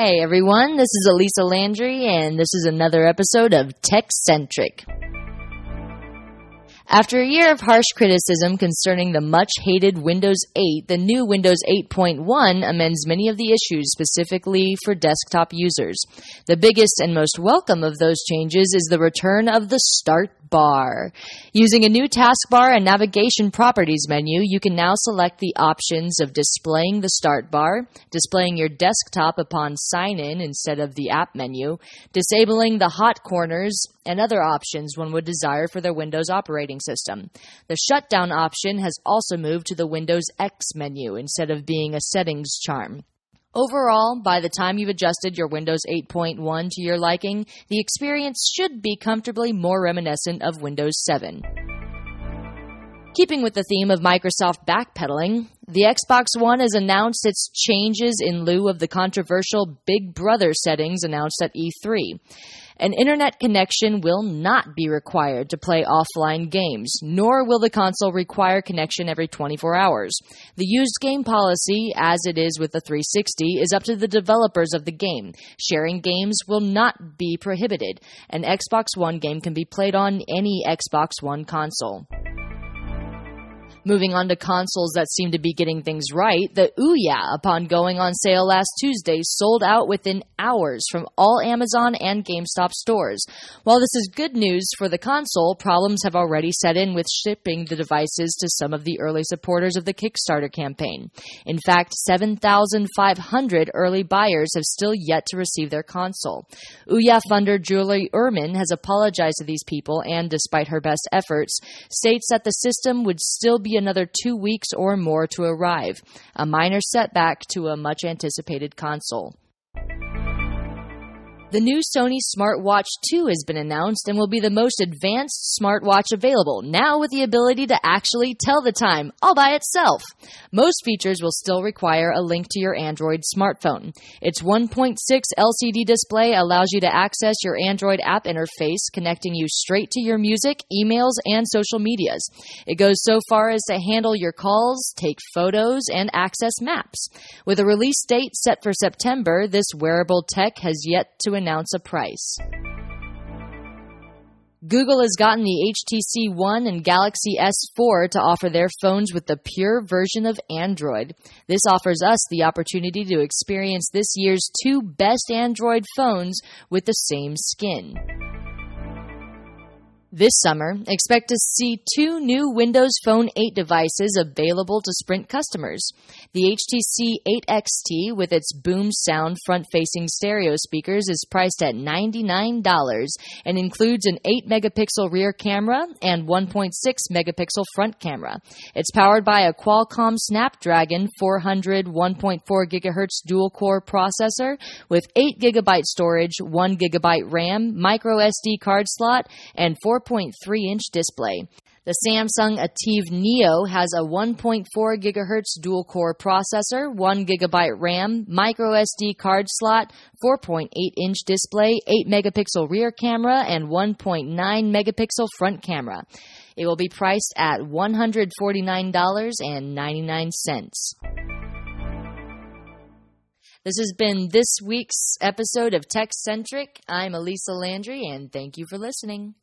Hey everyone, this is Elisa Landry, and this is another episode of TechCentric. After a year of harsh criticism concerning the much hated Windows 8, the new Windows 8.1 amends many of the issues specifically for desktop users. The biggest and most welcome of those changes is the return of the Start bar. Using a new taskbar and navigation properties menu, you can now select the options of displaying the start bar, displaying your desktop upon sign in instead of the app menu, disabling the hot corners, and other options one would desire for their Windows operating system. The shutdown option has also moved to the Windows X menu instead of being a settings charm. Overall, by the time you've adjusted your Windows 8.1 to your liking, the experience should be comfortably more reminiscent of Windows 7. Keeping with the theme of Microsoft backpedaling, the Xbox One has announced its changes in lieu of the controversial Big Brother settings announced at E3. An internet connection will not be required to play offline games, nor will the console require connection every 24 hours. The used game policy, as it is with the 360, is up to the developers of the game. Sharing games will not be prohibited. An Xbox One game can be played on any Xbox One console. Moving on to consoles that seem to be getting things right, the Ouya, upon going on sale last Tuesday, sold out within hours from all Amazon and GameStop stores. While this is good news for the console, problems have already set in with shipping the devices to some of the early supporters of the Kickstarter campaign. In fact, 7,500 early buyers have still yet to receive their console. Ouya funder Julie Uhrman has apologized to these people and, despite her best efforts, states that the system would still be another two weeks or more to arrive, a minor setback to a much anticipated console. The new Sony Smartwatch 2 has been announced and will be the most advanced smartwatch available, now with the ability to actually tell the time all by itself. Most features will still require a link to your Android smartphone. Its 1.6 LCD display allows you to access your Android app interface, connecting you straight to your music, emails, and social medias. It goes so far as to handle your calls, take photos, and access maps. With a release date set for September, this wearable tech has yet to announce a price. Google has gotten the HTC One and Galaxy S4 to offer their phones with the pure version of Android. This offers us the opportunity to experience this year's two best Android phones with the same skin. This summer, expect to see two new Windows Phone 8 devices available to Sprint customers. The HTC 8XT, with its boom sound front facing stereo speakers, is priced at $99 and includes an 8 megapixel rear camera and 1.6 megapixel front camera. It's powered by a Qualcomm Snapdragon 400 1.4 gigahertz dual core processor with 8 gigabyte storage, 1 gigabyte RAM, micro SD card slot, and 4 4.3 inch display. The Samsung Ativ Neo has a 1.4 GHz dual core processor, 1 GB RAM, micro SD card slot, 4.8 inch display, 8 megapixel rear camera, and 1.9 megapixel front camera. It will be priced at $149.99. This has been this week's episode of TechCentric. I'm Elisa Landry, and thank you for listening.